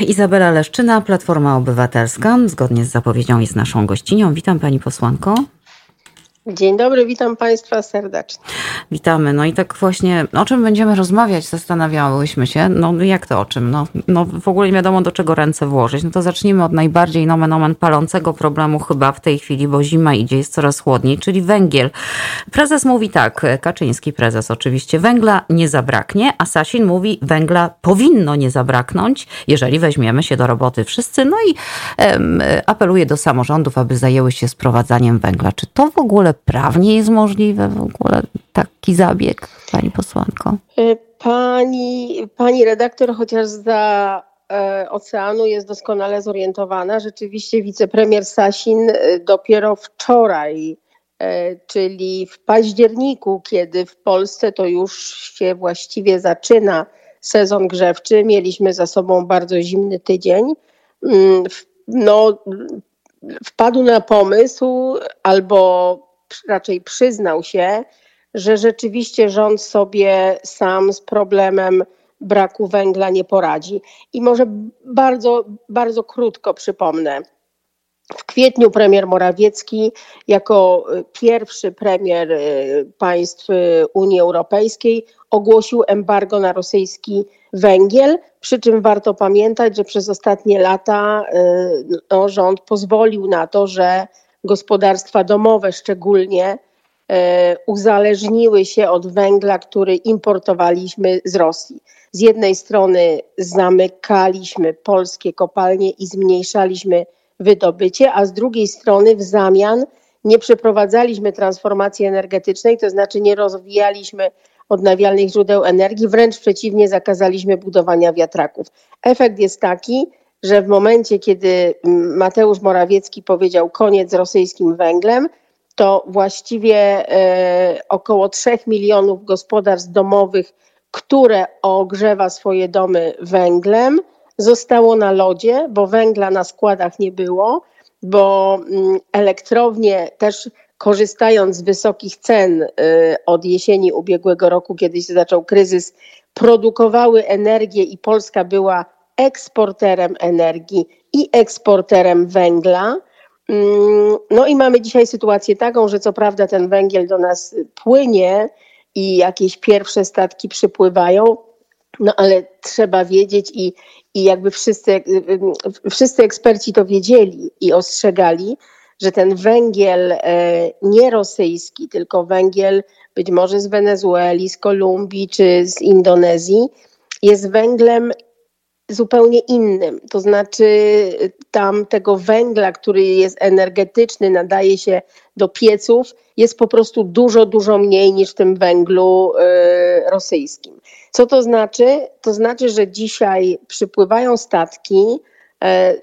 Izabela Leszczyna, Platforma Obywatelska. Zgodnie z zapowiedzią jest naszą gościnią. Witam pani posłanko. Dzień dobry, witam Państwa serdecznie. Witamy. No i tak właśnie, o czym będziemy rozmawiać, zastanawiałyśmy się. No jak to o czym? No, no w ogóle nie wiadomo do czego ręce włożyć. No to zacznijmy od najbardziej nomen omen palącego problemu chyba w tej chwili, bo zima idzie, jest coraz chłodniej, czyli węgiel. Prezes mówi tak, Kaczyński prezes oczywiście, węgla nie zabraknie, a Sasin mówi węgla powinno nie zabraknąć, jeżeli weźmiemy się do roboty wszyscy. No i um, apeluje do samorządów, aby zajęły się sprowadzaniem węgla. Czy to w ogóle prawnie jest możliwe w ogóle taki zabieg, pani posłanko? Y, pani, pani redaktor, chociaż za e, oceanu jest doskonale zorientowana. Rzeczywiście wicepremier Sasin y, dopiero wczoraj, e, czyli w październiku, kiedy w Polsce to już się właściwie zaczyna sezon grzewczy, mieliśmy za sobą bardzo zimny tydzień. Mm, no, wpadł na pomysł albo raczej przyznał się, że rzeczywiście rząd sobie sam z problemem braku węgla nie poradzi. I może bardzo, bardzo krótko przypomnę. W kwietniu premier Morawiecki, jako pierwszy premier y, państw y, Unii Europejskiej, ogłosił embargo na rosyjski węgiel. Przy czym warto pamiętać, że przez ostatnie lata y, no, rząd pozwolił na to, że gospodarstwa domowe szczególnie e, uzależniły się od węgla, który importowaliśmy z Rosji. Z jednej strony zamykaliśmy polskie kopalnie i zmniejszaliśmy wydobycie, a z drugiej strony w zamian nie przeprowadzaliśmy transformacji energetycznej, to znaczy nie rozwijaliśmy odnawialnych źródeł energii, wręcz przeciwnie, zakazaliśmy budowania wiatraków. Efekt jest taki, że w momencie, kiedy Mateusz Morawiecki powiedział koniec rosyjskim węglem, to właściwie e, około 3 milionów gospodarstw domowych, które ogrzewa swoje domy węglem, zostało na lodzie, bo węgla na składach nie było, bo mm, elektrownie też korzystając z wysokich cen e, od jesieni ubiegłego roku, kiedy się zaczął kryzys, produkowały energię i Polska była eksporterem energii i eksporterem węgla. Mm, no i mamy dzisiaj sytuację taką, że co prawda ten węgiel do nas płynie i jakieś pierwsze statki przypływają, no ale trzeba wiedzieć i, i jakby wszyscy, wszyscy eksperci to wiedzieli i ostrzegali, że ten węgiel e, nie rosyjski, tylko węgiel być może z Wenezueli, z Kolumbii czy z Indonezji, jest węglem zupełnie innym. To znaczy, tam tego węgla, który jest energetyczny, nadaje się do pieców, jest po prostu dużo, dużo mniej niż w tym węglu y, rosyjskim. Co to znaczy? To znaczy, że dzisiaj przypływają statki,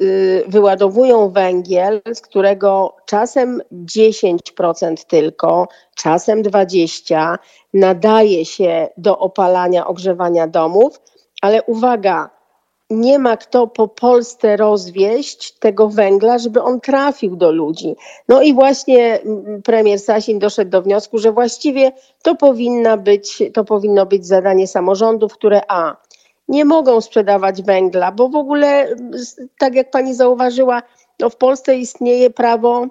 y, wyładowują węgiel, z którego czasem 10% tylko, czasem 20% nadaje się do opalania, ogrzewania domów, ale uwaga, nie ma kto po Polsce rozwieść tego węgla, żeby on trafił do ludzi. No i właśnie mm, premier Sasin doszedł do wniosku, że właściwie to, powinna być, to powinno być zadanie samorządów, które a nie mogą sprzedawać węgla, bo w ogóle, mm, tak jak pani zauważyła, no w Polsce istnieje prawo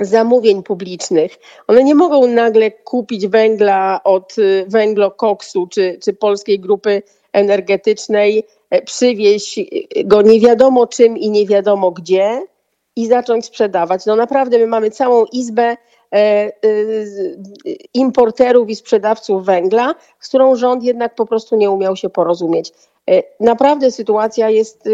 zamówień publicznych. One nie mogą nagle kupić węgla od y, węglokoksu czy, czy polskiej grupy energetycznej przywieźć go nie wiadomo czym i nie wiadomo gdzie i zacząć sprzedawać. No naprawdę my mamy całą izbę e, e, importerów i sprzedawców węgla, z którą rząd jednak po prostu nie umiał się porozumieć. Naprawdę sytuacja jest,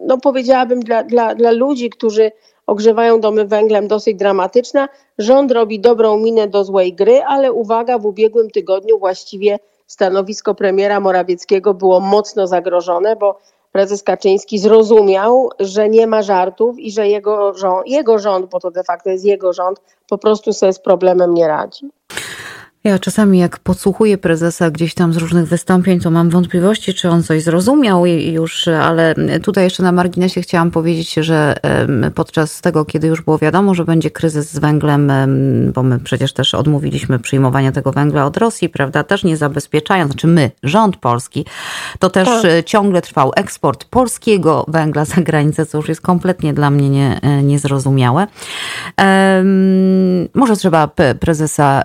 no powiedziałabym, dla, dla, dla ludzi, którzy ogrzewają domy węglem dosyć dramatyczna. Rząd robi dobrą minę do złej gry, ale uwaga, w ubiegłym tygodniu właściwie stanowisko premiera Morawieckiego było mocno zagrożone, bo prezes Kaczyński zrozumiał, że nie ma żartów i że jego rząd, jego rząd, bo to de facto jest jego rząd, po prostu sobie z problemem nie radzi. Ja czasami jak podsłuchuję prezesa gdzieś tam z różnych wystąpień, to mam wątpliwości, czy on coś zrozumiał już, ale tutaj jeszcze na marginesie chciałam powiedzieć, że podczas tego, kiedy już było wiadomo, że będzie kryzys z węglem, bo my przecież też odmówiliśmy przyjmowania tego węgla od Rosji, prawda, też nie zabezpieczając, znaczy my, rząd polski, to też tak. ciągle trwał eksport polskiego węgla za granicę, co już jest kompletnie dla mnie nie, niezrozumiałe. Może trzeba prezesa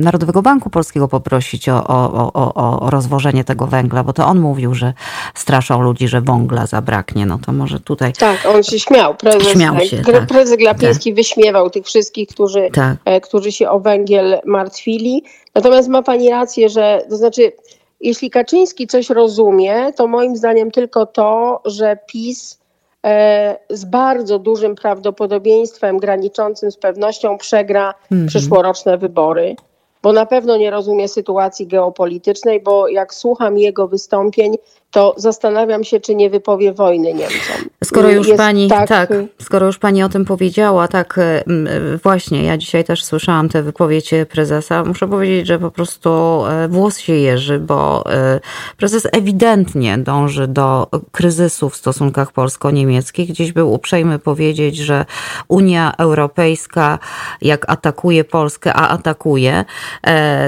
Narodowego Banku Polskiego poprosić o, o, o, o rozwożenie tego węgla, bo to on mówił, że straszą ludzi, że węgla zabraknie. No to może tutaj. Tak, on się śmiał. Prezes, śmiał się, tak. prezes Glapiński tak. wyśmiewał tych wszystkich, którzy, tak. E, którzy się o węgiel martwili. Natomiast ma pani rację, że to znaczy, jeśli Kaczyński coś rozumie, to moim zdaniem tylko to, że PiS E, z bardzo dużym prawdopodobieństwem graniczącym z pewnością przegra mm -hmm. przyszłoroczne wybory bo na pewno nie rozumie sytuacji geopolitycznej, bo jak słucham jego wystąpień, to zastanawiam się, czy nie wypowie wojny Niemcom. Skoro już pani, tak, tak, skoro już pani o tym powiedziała, tak e, właśnie, ja dzisiaj też słyszałam tę wypowiedź prezesa, muszę powiedzieć, że po prostu e, włos się jeży, bo e, prezes ewidentnie dąży do kryzysu w stosunkach polsko-niemieckich. Gdzieś był uprzejmy powiedzieć, że Unia Europejska jak atakuje Polskę, a atakuje,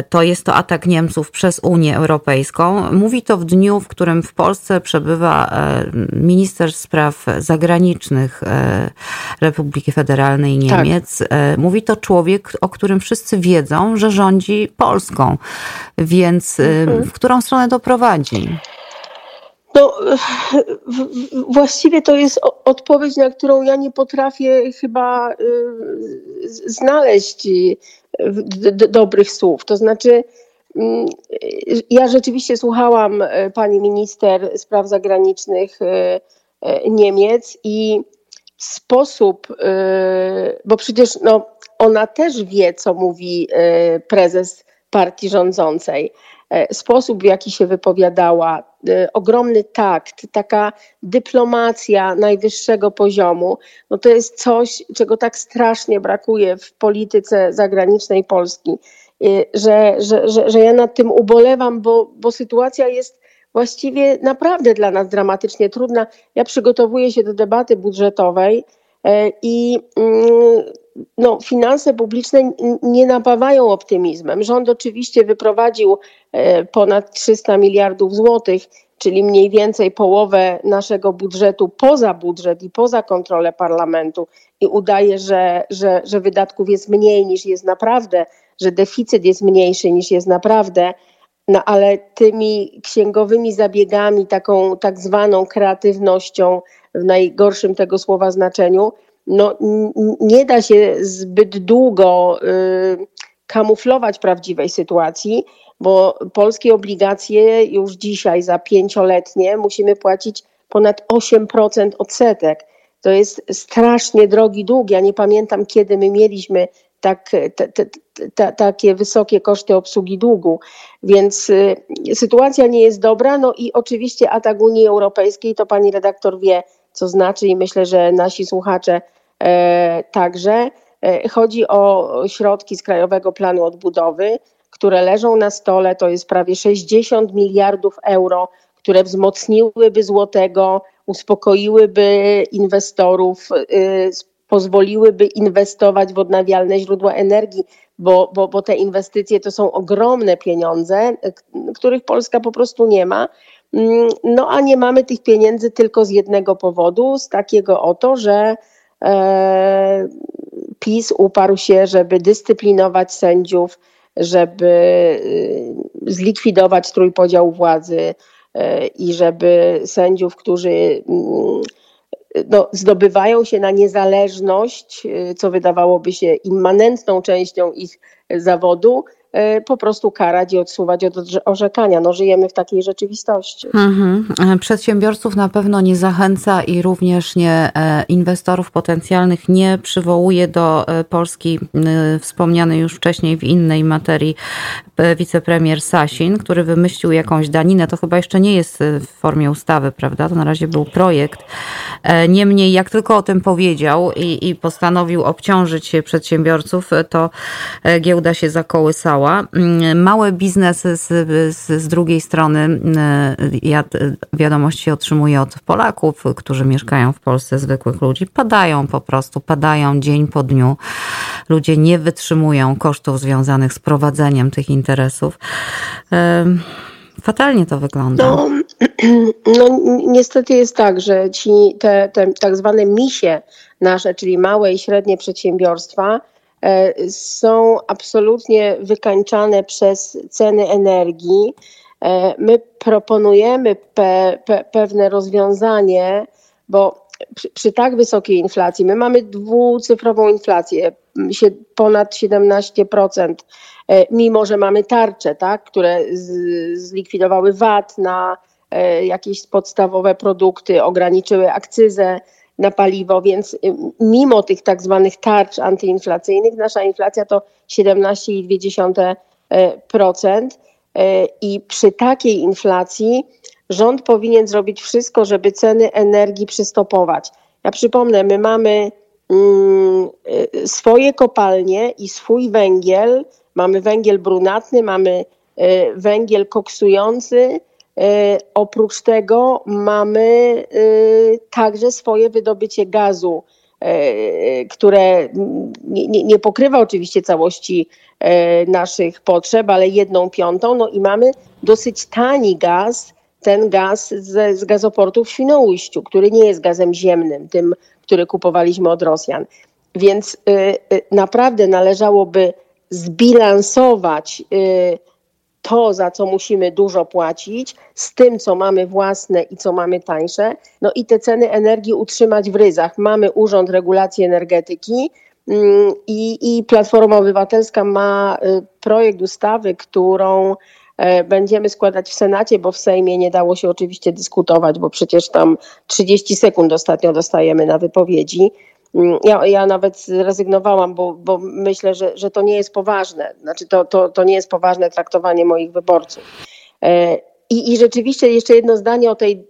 to jest to atak Niemców przez Unię Europejską. Mówi to w dniu, w którym w w Polsce przebywa e, minister spraw zagranicznych e, Republiki Federalnej Niemiec. Tak. Mówi to człowiek, o którym wszyscy wiedzą, że rządzi Polską. Więc mhm. w którą stronę to prowadzi? No, właściwie to jest odpowiedź, na którą ja nie potrafię chyba znaleźć dobrych słów. To znaczy, ja rzeczywiście słuchałam e, pani minister spraw zagranicznych e, e, Niemiec i sposób, bo przecież no, ona też wie, co mówi prezes partii rządzącej. Sposób, w jaki się wypowiadała, ogromny takt, taka dyplomacja najwyższego poziomu, no to jest coś, czego tak strasznie brakuje w polityce zagranicznej Polski. Y, że, że, że, że ja nad tym ubolewam, bo, bo sytuacja jest właściwie naprawdę dla nas dramatycznie trudna. Ja przygotowuję się do debaty budżetowej e, i mm, no, finanse publiczne nie napawają optymizmem. Rząd oczywiście wyprowadził e, ponad 300 miliardów złotych, czyli mniej więcej połowę naszego budżetu poza budżet i poza kontrolę parlamentu i udaje, że, że, że wydatków jest mniej niż jest naprawdę że deficyt jest mniejszy niż jest naprawdę, no ale tymi księgowymi zabiegami, taką tak zwaną kreatywnością w najgorszym tego słowa znaczeniu, no nie da się zbyt długo y, kamuflować prawdziwej sytuacji, bo polskie obligacje już dzisiaj za pięcioletnie musimy płacić ponad 8% odsetek. To jest strasznie drogi dług. Ja nie pamiętam, kiedy my mieliśmy tak, te, takie wysokie koszty obsługi długu. Więc y, sytuacja nie jest dobra. No i oczywiście atak Unii Europejskiej, to pani redaktor wie, co znaczy i myślę, że nasi słuchacze e, także. E, chodzi o środki z Krajowego Planu Odbudowy, które leżą na stole. To jest prawie 60 miliardów euro, które wzmocniłyby złotego, uspokoiłyby inwestorów, y, pozwoliłyby inwestować w odnawialne źródła energii, bo, bo, bo te inwestycje to są ogromne pieniądze, których Polska po prostu nie ma. Mm, no a nie mamy tych pieniędzy tylko z jednego powodu, z takiego oto, że e, PiS uparł się, żeby dyscyplinować sędziów, żeby y, zlikwidować trójpodział władzy e, i żeby sędziów, którzy mm, no, zdobywają się na niezależność, y, co wydawałoby się immanentną częścią ich zawodu, po prostu karać i odsuwać od orzekania. No, żyjemy w takiej rzeczywistości. Mhm. Przedsiębiorców na pewno nie zachęca i również nie e, inwestorów potencjalnych nie przywołuje do e, Polski wspomniany już wcześniej w innej materii e, wicepremier Sasin, który wymyślił jakąś daninę. To chyba jeszcze nie jest w formie ustawy, prawda? To na razie był projekt Niemniej, jak tylko o tym powiedział i, i postanowił obciążyć przedsiębiorców, to giełda się zakołysała. Mm, małe biznesy z, z, z drugiej strony, ja wiadomości otrzymuję od Polaków, którzy mieszkają w Polsce, zwykłych ludzi, padają po prostu, padają dzień po dniu. Ludzie nie wytrzymują kosztów związanych z prowadzeniem tych interesów. Fatalnie to wygląda. No, no niestety jest tak, że ci te, te tak zwane misie nasze, czyli małe i średnie przedsiębiorstwa, są absolutnie wykańczane przez ceny energii. E, my proponujemy pe, pe, pewne rozwiązanie, bo przy, przy, tak wysokiej inflacji, my mamy dwucyfrową inflację, ponad 17%, e, mimo że mamy tarcze, tak, które z, zlikwidowały VAT na e, jakieś podstawowe produkty, ograniczyły akcyzę na paliwo, więc mimo tych tak zwanych tarcz antyinflacyjnych, nasza inflacja to 17,2%. I przy takiej inflacji rząd powinien zrobić wszystko, żeby ceny energii przystopować. Ja przypomnę, my mamy mm, y, swoje kopalnie i swój węgiel. Mamy węgiel brunatny, mamy y, węgiel koksujący. Y, oprócz tego mamy także swoje wydobycie gazu, które nie, nie, pokrywa oczywiście całości naszych potrzeb, ale jedną piątą. No i mamy dosyć tani gaz, ten gaz z, z gazoportu w Świnoujściu, który nie jest gazem ziemnym, tym, który kupowaliśmy od Rosjan. Więc naprawdę należałoby zbilansować to, za co musimy dużo płacić, z tym, co mamy własne i co mamy tańsze, no i te ceny energii utrzymać w ryzach. Mamy Urząd Regulacji Energetyki, mm, i, i Platforma Obywatelska ma y, projekt ustawy, którą E, będziemy składać w Senacie, bo w Sejmie nie dało się oczywiście dyskutować, bo przecież tam 30 sekund ostatnio dostajemy na wypowiedzi. Mm, ja, ja nawet zrezygnowałam, bo, bo myślę, że, że to nie jest poważne. Znaczy, to, to, to nie jest poważne traktowanie moich wyborców. E, I, I rzeczywiście jeszcze jedno zdanie o tej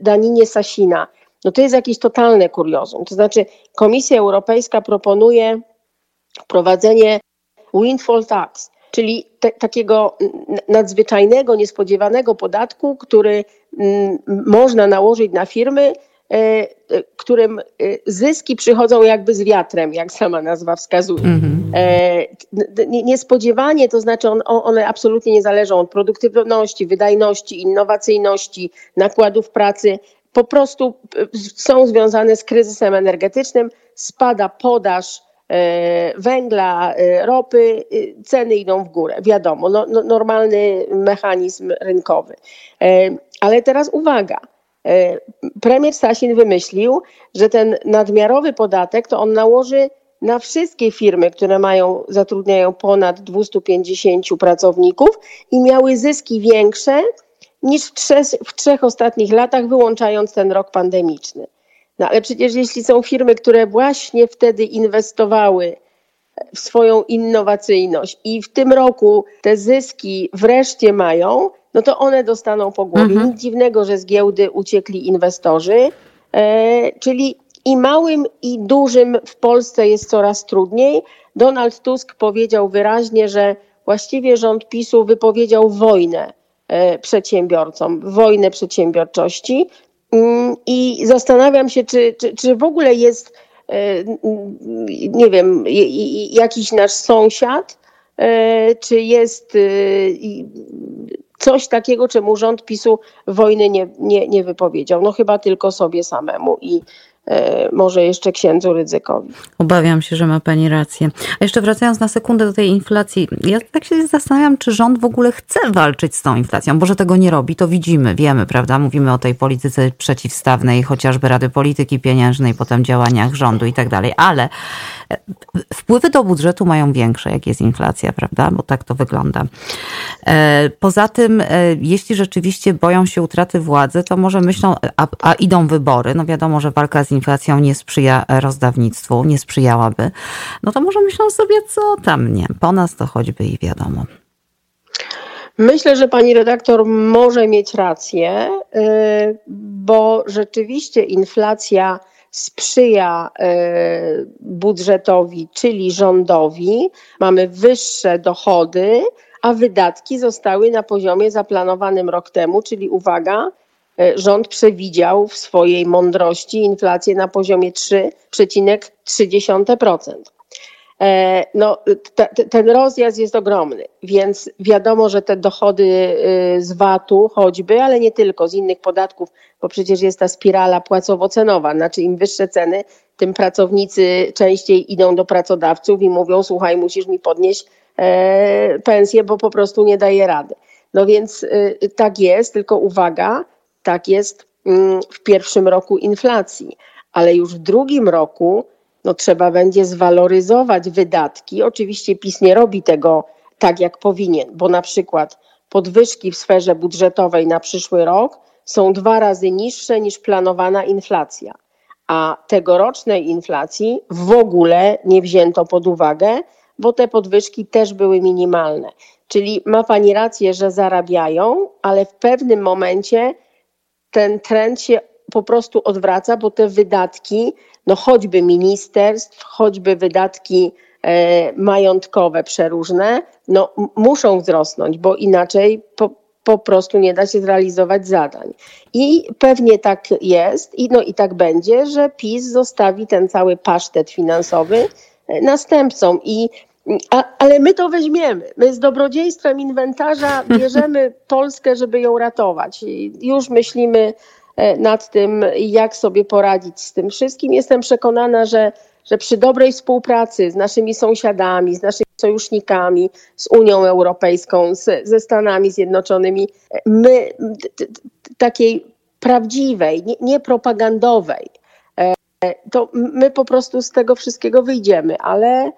daninie Sasina. No to jest jakieś totalne kuriozum. To znaczy, Komisja Europejska proponuje wprowadzenie windfall tax czyli te, takiego nadzwyczajnego, niespodziewanego podatku, który m, można nałożyć na firmy, którym e, zyski przychodzą jakby z wiatrem, jak sama nazwa wskazuje. Mm -hmm. Niespodziewanie, to znaczy on, one absolutnie nie zależą od produktywności, wydajności, innowacyjności, nakładów pracy. Po prostu są związane z kryzysem energetycznym, spada podaż E, węgla, e, ropy, e, ceny idą w górę. Wiadomo, no, no, normalny mechanizm rynkowy. Ale teraz uwaga. Premier Sasin wymyślił, że ten nadmiarowy podatek to on nałoży na wszystkie firmy, które mają, zatrudniają ponad 250 pracowników i miały zyski większe niż w trzech, w trzech ostatnich latach, wyłączając ten rok pandemiczny. No ale przecież jeśli są firmy, które właśnie wtedy inwestowały w swoją innowacyjność i w tym roku te zyski wreszcie mają, no to one dostaną po głowie. Mhm. Nic dziwnego, że z giełdy uciekli inwestorzy, e, czyli i małym, i dużym w Polsce jest coraz trudniej. Donald Tusk powiedział wyraźnie, że właściwie rząd PiSu wypowiedział wojnę e, przedsiębiorcom, wojnę przedsiębiorczości. Mm, I zastanawiam się, czy, czy, czy w ogóle jest, e, nie wiem, jakiś nasz sąsiad, e, czy jest coś takiego, czemu rząd PiSu wojny nie, nie, nie wypowiedział. No chyba tylko sobie samemu i może jeszcze księdzu ryzykowi. Obawiam się, że ma pani rację. A jeszcze wracając na sekundę do tej inflacji, ja tak się zastanawiam, czy rząd w ogóle chce walczyć z tą inflacją, bo że tego nie robi, to widzimy, wiemy, prawda? Mówimy o tej polityce przeciwstawnej, chociażby Rady Polityki Pieniężnej, potem działaniach rządu i tak dalej, ale e, wpływy do budżetu mają większe, jak jest inflacja, prawda? Bo tak to wygląda. E, poza tym, jeśli rzeczywiście boją się utraty władzy, to może myślą, a, a idą wybory, no wiadomo, że walka z inflacją nie sprzyja rozdawnictwu, nie sprzyjałaby, no to może myślą sobie, co tam nie. Po nas to choćby i wiadomo. Myślę, że pani redaktor może mieć rację, y, bo rzeczywiście inflacja sprzyja y, budżetowi, czyli rządowi. Mamy wyższe dochody, a wydatki zostały na poziomie zaplanowanym rok temu, czyli uwaga, rząd przewidział w swojej mądrości inflację na poziomie 3,3%. E, no, ten rozjazd jest ogromny, więc wiadomo, że te dochody y, z VAT-u choćby, ale nie tylko, z innych podatków, bo przecież jest ta spirala płacowo-cenowa, znaczy im wyższe ceny, tym pracownicy częściej idą do pracodawców i mówią, słuchaj, musisz mi podnieść e, pensję, bo po prostu nie daje rady. No więc tak jest, tylko uwaga, tak jest mm, w pierwszym roku inflacji, ale już w drugim roku no trzeba będzie zwaloryzować wydatki. Oczywiście PiS nie robi tego tak, jak powinien, bo na przykład podwyżki w sferze budżetowej na przyszły rok są dwa razy niższe niż planowana inflacja, a tegorocznej inflacji w ogóle nie wzięto pod uwagę, bo te podwyżki też były minimalne. Czyli ma Pani rację, że zarabiają, ale w pewnym momencie ten trend się po prostu odwraca, bo te wydatki no choćby ministerstw, choćby wydatki e, majątkowe przeróżne, no muszą wzrosnąć, bo inaczej po, po prostu nie da się zrealizować zadań. I pewnie tak jest, i, no i tak będzie, że PiS zostawi ten cały pasztet finansowy e, następcom. I, a, ale my to weźmiemy. My z dobrodziejstwem inwentarza bierzemy Polskę, żeby ją ratować. I już myślimy E, nad tym, jak sobie poradzić z tym wszystkim. Jestem przekonana, że, że przy dobrej współpracy z naszymi sąsiadami, z naszymi sojusznikami, z Unią Europejską, z, ze Stanami Zjednoczonymi, my takiej prawdziwej, nie, nie propagandowej, e, to my po prostu z tego wszystkiego wyjdziemy, ale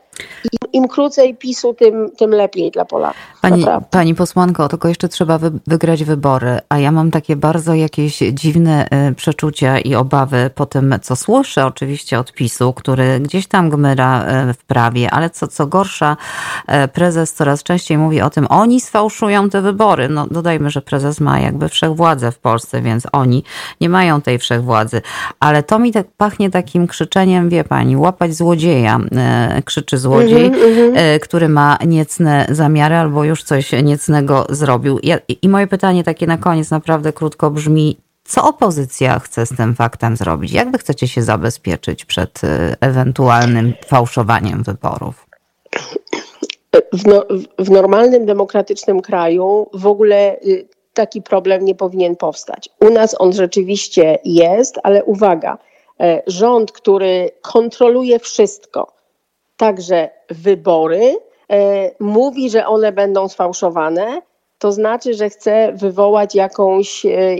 im, krócej PiSu, tym, tym lepiej dla Polaków. Pani, pani posłanko, tylko jeszcze trzeba wy, wygrać wybory, a ja mam takie bardzo jakieś dziwne y, przeczucia i obawy po tym, co słyszę oczywiście od PiSu, który gdzieś tam gmyra y, w prawie, ale co, co gorsza, y, prezes coraz częściej mówi o tym, oni sfałszują te wybory. No dodajmy, że prezes ma jakby wszechwładzę w Polsce, więc oni nie mają tej wszechwładzy. Ale to mi tak pachnie takim krzyczeniem, wie pani, łapać złodzieja, krzyczy złodziej, mm -hmm. który ma niecne zamiary albo już coś niecnego zrobił. Ja, I moje pytanie takie na koniec naprawdę krótko brzmi, co opozycja chce z tym faktem zrobić? Jak wy chcecie się zabezpieczyć przed e, ewentualnym fałszowaniem wyborów? W, no, w normalnym, demokratycznym kraju w ogóle y, taki problem nie powinien powstać. U nas on rzeczywiście jest, ale uwaga, e, rząd, który kontroluje wszystko, także wybory, e, mówi, że one będą sfałszowane, to znaczy, że chce wywołać jakąś, e,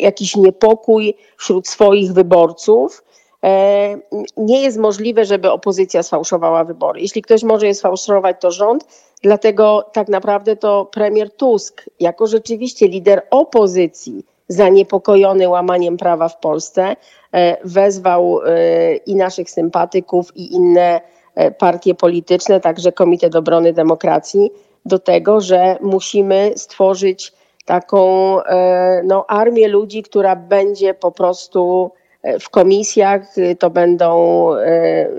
jakiś niepokój wśród swoich wyborców. E, nie jest możliwe, żeby opozycja sfałszowała wybory. Jeśli ktoś może je sfałszować, to rząd. Dlatego tak naprawdę to premier Tusk, jako rzeczywiście lider opozycji, zaniepokojony łamaniem prawa w Polsce, wezwał i naszych sympatyków, i inne partie polityczne, także Komitet Obrony Demokracji, do tego, że musimy stworzyć taką e, no, armię ludzi, która będzie po prostu e, w komisjach, to będą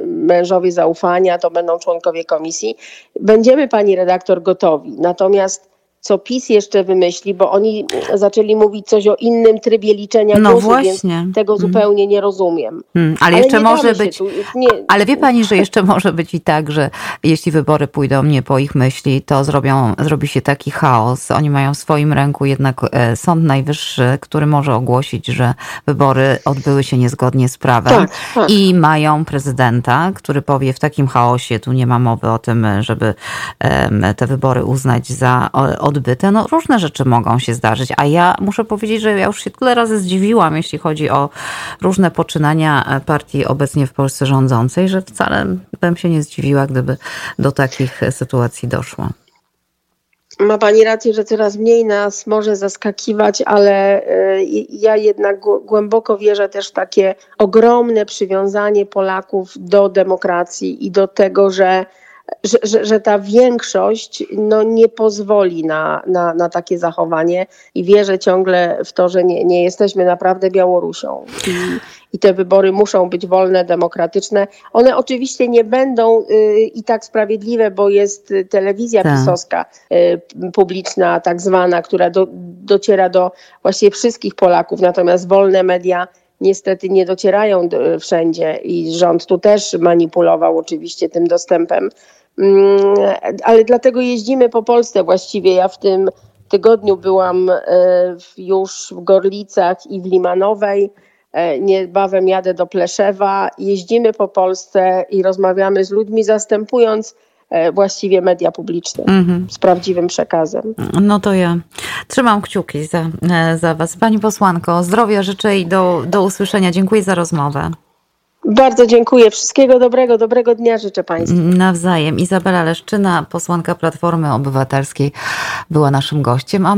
mężowie zaufania, to będą członkowie komisji. Będziemy, pani redaktor, gotowi. Natomiast co PiS jeszcze wymyśli, bo oni zaczęli mówić coś o innym trybie liczenia no głosów, właśnie. więc tego hmm. zupełnie nie rozumiem. Hmm, ale, ale jeszcze może być, tu, nie... ale wie pani, że jeszcze może być i tak, że jeśli wybory pójdą nie po ich myśli, to zrobią, zrobi się taki chaos. Oni mają w swoim ręku jednak e, Sąd Najwyższy, który może ogłosić, że wybory odbyły się niezgodnie z prawem tak, tak. i mają prezydenta, który powie w takim chaosie, tu nie ma mowy o tym, żeby te wybory uznać za od odbyte, no różne rzeczy mogą się zdarzyć. A ja muszę powiedzieć, że ja już się tyle razy zdziwiłam, jeśli chodzi o różne poczynania partii obecnie w Polsce rządzącej, że wcale bym się nie zdziwiła, gdyby do takich sytuacji doszło. Ma Pani rację, że coraz mniej nas może zaskakiwać, ale y, ja jednak głęboko wierzę też w takie ogromne przywiązanie Polaków do demokracji i do tego, że że, że, że ta większość no, nie pozwoli na, na, na takie zachowanie i wierzę ciągle w to, że nie, nie jesteśmy naprawdę Białorusią. I, I te wybory muszą być wolne, demokratyczne. One oczywiście nie będą y, i tak sprawiedliwe, bo jest telewizja Tak. pisowska y, publiczna, tak zwana, która do, dociera do właściwie wszystkich Polaków, natomiast wolne media niestety nie docierają do, wszędzie i rząd tu też manipulował oczywiście tym dostępem. Mm, ale dlatego jeździmy po Polsce właściwie. Ja w tym tygodniu byłam e, już w Gorlicach i w Limanowej. E, Niebawem jadę do Pleszewa. Jeździmy po Polsce i rozmawiamy z ludźmi, zastępując e, właściwie media publiczne Mhm. z prawdziwym przekazem. No to ja trzymam kciuki za, e, za Was. Pani posłanko, zdrowia życzę i do, do usłyszenia. Dziękuję za rozmowę. Bardzo dziękuję. Wszystkiego dobrego, dobrego dnia życzę Państwu. Nawzajem. Izabela Leszczyna, posłanka Platformy Obywatelskiej, była naszym gościem.